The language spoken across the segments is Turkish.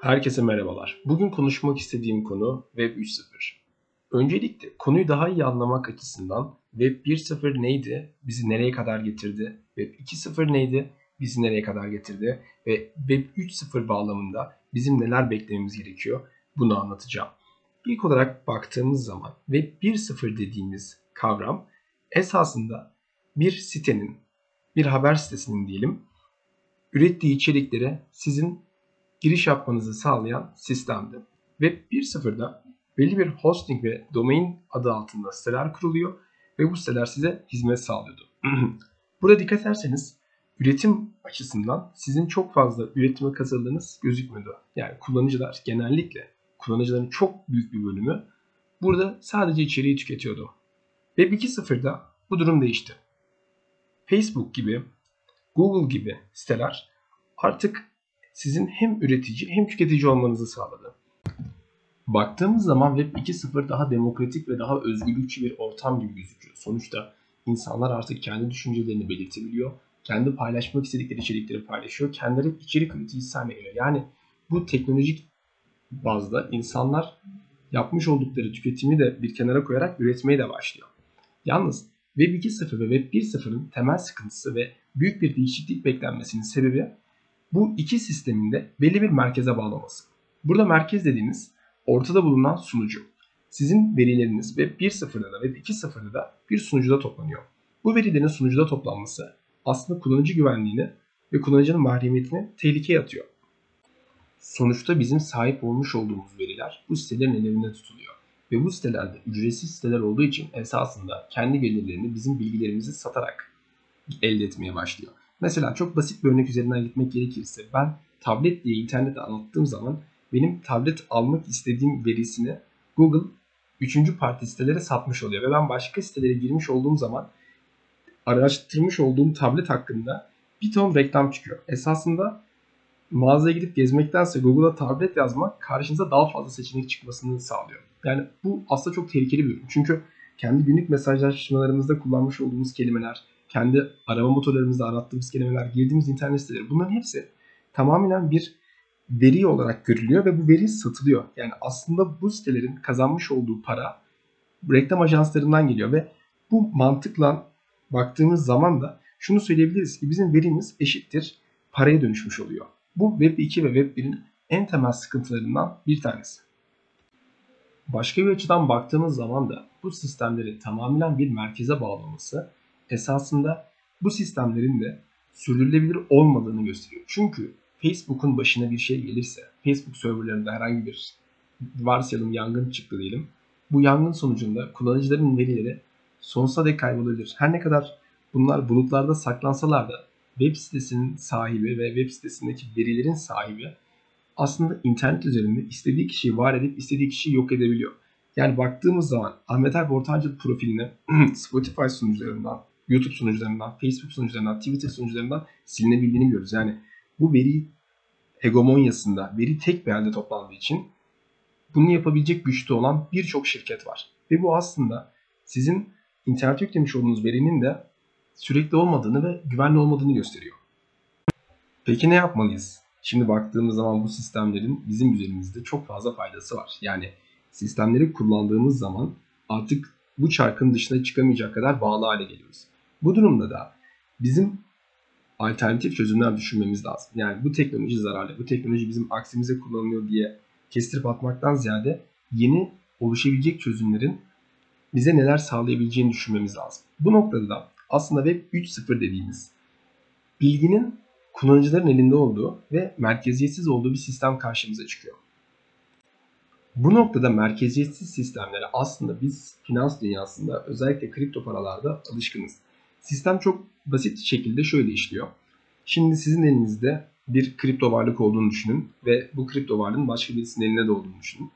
Herkese merhabalar. Bugün konuşmak istediğim konu Web 3.0. Öncelikle konuyu daha iyi anlamak açısından Web 1.0 neydi, bizi nereye kadar getirdi, Web 2.0 neydi, bizi nereye kadar getirdi ve Web 3.0 bağlamında bizim neler beklememiz gerekiyor bunu anlatacağım. İlk olarak baktığımız zaman Web 1.0 dediğimiz kavram esasında bir sitenin, bir haber sitesinin diyelim, ürettiği içerikleri sizin giriş yapmanızı sağlayan sistemdi. Web 1.0'da belli bir hosting ve domain adı altında siteler kuruluyor ve bu siteler size hizmet sağlıyordu. Burada dikkat ederseniz üretim açısından sizin çok fazla üretime katıldığınız gözükmüyordu. Yani kullanıcılar genellikle kullanıcıların çok büyük bir bölümü burada sadece içeriği tüketiyordu. Web 2.0'da bu durum değişti. Facebook gibi, Google gibi siteler artık sizin hem üretici hem tüketici olmanızı sağladı. Baktığımız zaman Web 2.0 daha demokratik ve daha özgürlükçü bir ortam gibi gözüküyor. Sonuçta insanlar artık kendi düşüncelerini belirtebiliyor. Kendi paylaşmak istedikleri içerikleri paylaşıyor. Kendileri içerik üreticisi haline geliyor. Yani bu teknolojik bazda insanlar yapmış oldukları tüketimi de bir kenara koyarak üretmeye de başlıyor. Yalnız Web 2.0 ve Web 1.0'ın temel sıkıntısı ve büyük bir değişiklik beklenmesinin sebebi bu iki sistemin de belli bir merkeze bağlaması. Burada merkez dediğimiz ortada bulunan sunucu. Sizin verileriniz Web 1.0'da da Web 2.0'da da bir sunucuda toplanıyor. Bu verilerin sunucuda toplanması aslında kullanıcı güvenliğini ve kullanıcının mahremiyetini tehlikeye atıyor. Sonuçta bizim sahip olmuş olduğumuz veriler bu sitelerin elinde tutuluyor. Ve bu sitelerde ücretsiz siteler olduğu için esasında kendi gelirlerini bizim bilgilerimizi satarak elde etmeye başlıyor. Mesela çok basit bir örnek üzerinden gitmek gerekirse ben tablet diye internette anlattığım zaman benim tablet almak istediğim verisini Google üçüncü parti sitelere satmış oluyor. Ve ben başka sitelere girmiş olduğum zaman araştırmış olduğum tablet hakkında bir ton reklam çıkıyor. Esasında mağazaya gidip gezmektense Google'a tablet yazmak karşınıza daha fazla seçenek çıkmasını sağlıyor. Yani bu aslında çok tehlikeli bir ürün. Çünkü kendi günlük mesajlaşmalarımızda kullanmış olduğumuz kelimeler, kendi arama motorlarımızda arattığımız kelimeler, girdiğimiz internet siteleri bunların hepsi tamamen bir veri olarak görülüyor ve bu veri satılıyor. Yani aslında bu sitelerin kazanmış olduğu para reklam ajanslarından geliyor ve bu mantıkla baktığımız zaman da şunu söyleyebiliriz ki bizim verimiz eşittir paraya dönüşmüş oluyor. Bu Web 2 ve Web 1'in en temel sıkıntılarından bir tanesi. Başka bir açıdan baktığımız zaman da bu sistemleri tamamen bir merkeze bağlaması esasında bu sistemlerin de sürdürülebilir olmadığını gösteriyor. Çünkü Facebook'un başına bir şey gelirse, Facebook serverlarında herhangi bir varsayalım yangın çıktı diyelim. Bu yangın sonucunda kullanıcıların verileri sonsuza dek kaybolabilir. Her ne kadar bunlar bulutlarda saklansalar da web sitesinin sahibi ve web sitesindeki verilerin sahibi aslında internet üzerinde istediği kişiyi var edip istediği kişiyi yok edebiliyor. Yani baktığımız zaman Ahmet Alp Ortancıl profilini Spotify sunucularından YouTube sunucularından, Facebook sunucularından, Twitter sunucularından silinebildiğini görüyoruz. Yani bu veri hegemonyasında, veri tek bir halde toplandığı için bunu yapabilecek güçte olan birçok şirket var. Ve bu aslında sizin internet yüklemiş olduğunuz verinin de sürekli olmadığını ve güvenli olmadığını gösteriyor. Peki ne yapmalıyız? Şimdi baktığımız zaman bu sistemlerin bizim üzerimizde çok fazla faydası var. Yani sistemleri kullandığımız zaman artık bu çarkın dışına çıkamayacak kadar bağlı hale geliyoruz. Bu durumda da bizim alternatif çözümler düşünmemiz lazım. Yani bu teknoloji zararlı, bu teknoloji bizim aksimize kullanılıyor diye kestirip atmaktan ziyade yeni oluşabilecek çözümlerin bize neler sağlayabileceğini düşünmemiz lazım. Bu noktada da aslında Web 3.0 dediğimiz bilginin kullanıcıların elinde olduğu ve merkeziyetsiz olduğu bir sistem karşımıza çıkıyor. Bu noktada merkeziyetsiz sistemlere aslında biz finans dünyasında özellikle kripto paralarda alışkınız. Sistem çok basit şekilde şöyle işliyor. Şimdi sizin elinizde bir kripto varlık olduğunu düşünün ve bu kripto varlığın başka birisinin elinde de olduğunu düşünün.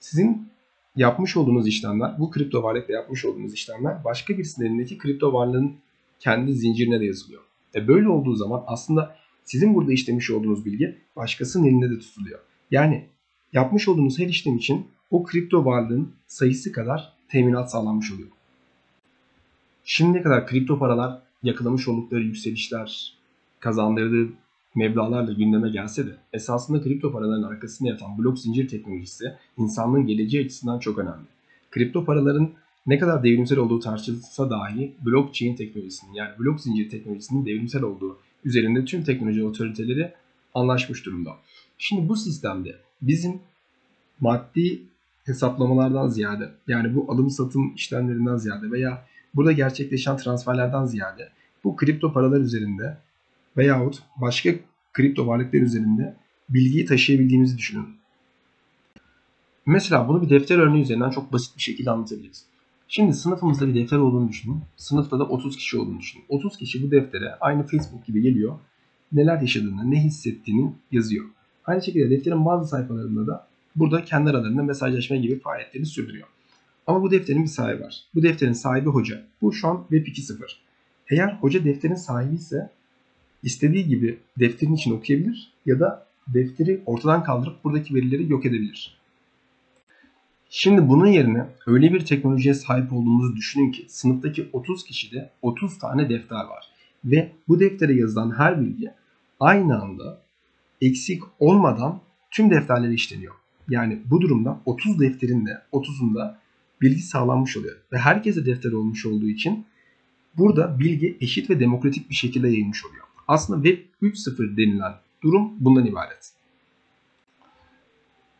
Sizin yapmış olduğunuz işlemler, bu kripto varlıkla yapmış olduğunuz işlemler başka birisinin elindeki kripto varlığın kendi zincirine de yazılıyor. E böyle olduğu zaman aslında sizin burada işlemiş olduğunuz bilgi başkasının elinde de tutuluyor. Yani yapmış olduğunuz her işlem için o kripto varlığın sayısı kadar teminat sağlanmış oluyor. Şimdiye kadar kripto paralar yakalamış oldukları yükselişler, kazandırdığı meblalarla gündeme gelse de esasında kripto paraların arkasında yatan blok zincir teknolojisi insanlığın geleceği açısından çok önemli. Kripto paraların ne kadar devrimsel olduğu tartışılsa dahi blockchain teknolojisinin yani blok zincir teknolojisinin devrimsel olduğu üzerinde tüm teknoloji otoriteleri anlaşmış durumda. Şimdi bu sistemde bizim maddi hesaplamalardan ziyade yani bu alım satım işlemlerinden ziyade veya burada gerçekleşen transferlerden ziyade bu kripto paralar üzerinde veyahut başka kripto varlıklar üzerinde bilgiyi taşıyabildiğimizi düşünün. Mesela bunu bir defter örneği üzerinden çok basit bir şekilde anlatabiliriz. Şimdi sınıfımızda bir defter olduğunu düşünün. Sınıfta da 30 kişi olduğunu düşünün. 30 kişi bu deftere aynı Facebook gibi geliyor. Neler yaşadığını, ne hissettiğini yazıyor. Aynı şekilde defterin bazı sayfalarında da burada kendi aralarında mesajlaşma gibi faaliyetlerini sürdürüyor. Ama bu defterin bir sahibi var. Bu defterin sahibi hoca. Bu şu an Web 2.0. Eğer hoca defterin sahibi ise istediği gibi defterin için okuyabilir ya da defteri ortadan kaldırıp buradaki verileri yok edebilir. Şimdi bunun yerine öyle bir teknolojiye sahip olduğumuzu düşünün ki sınıftaki 30 kişide 30 tane defter var. Ve bu deftere yazılan her bilgi aynı anda eksik olmadan tüm defterlere işleniyor. Yani bu durumda 30 defterin de 30'unda bilgi sağlanmış oluyor. Ve herkese defter olmuş olduğu için burada bilgi eşit ve demokratik bir şekilde yayılmış oluyor. Aslında Web 3.0 denilen durum bundan ibaret.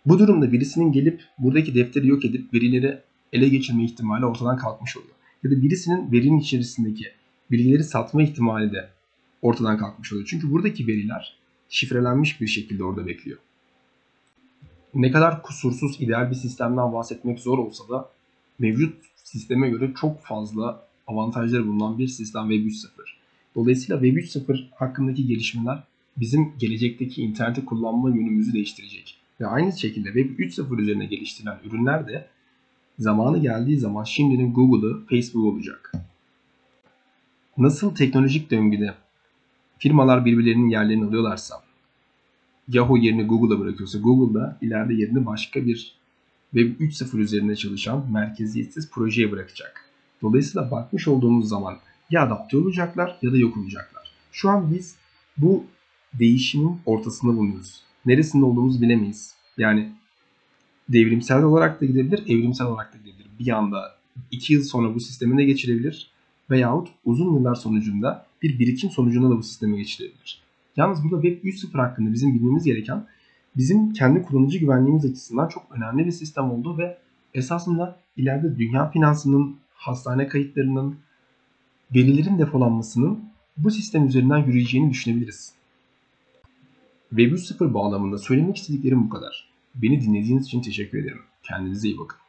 Bu durumda birisinin gelip buradaki defteri yok edip verileri ele geçirme ihtimali ortadan kalkmış oluyor. Ya da birisinin verinin içerisindeki bilgileri satma ihtimali de ortadan kalkmış oluyor. Çünkü buradaki veriler şifrelenmiş bir şekilde orada bekliyor. Ne kadar kusursuz ideal bir sistemden bahsetmek zor olsa da mevcut sisteme göre çok fazla avantajları bulunan bir sistem Web 3.0. Dolayısıyla Web 3.0 hakkındaki gelişmeler bizim gelecekteki interneti kullanma yönümüzü değiştirecek. Ve aynı şekilde Web 3.0 üzerine geliştirilen ürünler de zamanı geldiği zaman şimdinin Google'ı, Facebook olacak. Nasıl teknolojik döngüde firmalar birbirlerinin yerlerini alıyorlarsa, Yahoo yerini Google'a bırakıyorsa Google da ileride yerini başka bir Web 3.0 üzerine çalışan merkeziyetsiz projeye bırakacak. Dolayısıyla bakmış olduğumuz zaman ya adapte olacaklar ya da yok olacaklar. Şu an biz bu değişimin ortasında bulunuyoruz. Neresinde olduğumuzu bilemeyiz. Yani devrimsel olarak da gidebilir, evrimsel olarak da gidebilir. Bir anda iki yıl sonra bu sistemine geçirebilir veyahut uzun yıllar sonucunda bir birikim sonucunda da bu sisteme geçirebilir. Yalnız burada Web 3.0 hakkında bizim bilmemiz gereken bizim kendi kullanıcı güvenliğimiz açısından çok önemli bir sistem oldu ve esasında ileride dünya finansının, hastane kayıtlarının, verilerin depolanmasının bu sistem üzerinden yürüyeceğini düşünebiliriz. Web 3.0 bağlamında söylemek istediklerim bu kadar. Beni dinlediğiniz için teşekkür ederim. Kendinize iyi bakın.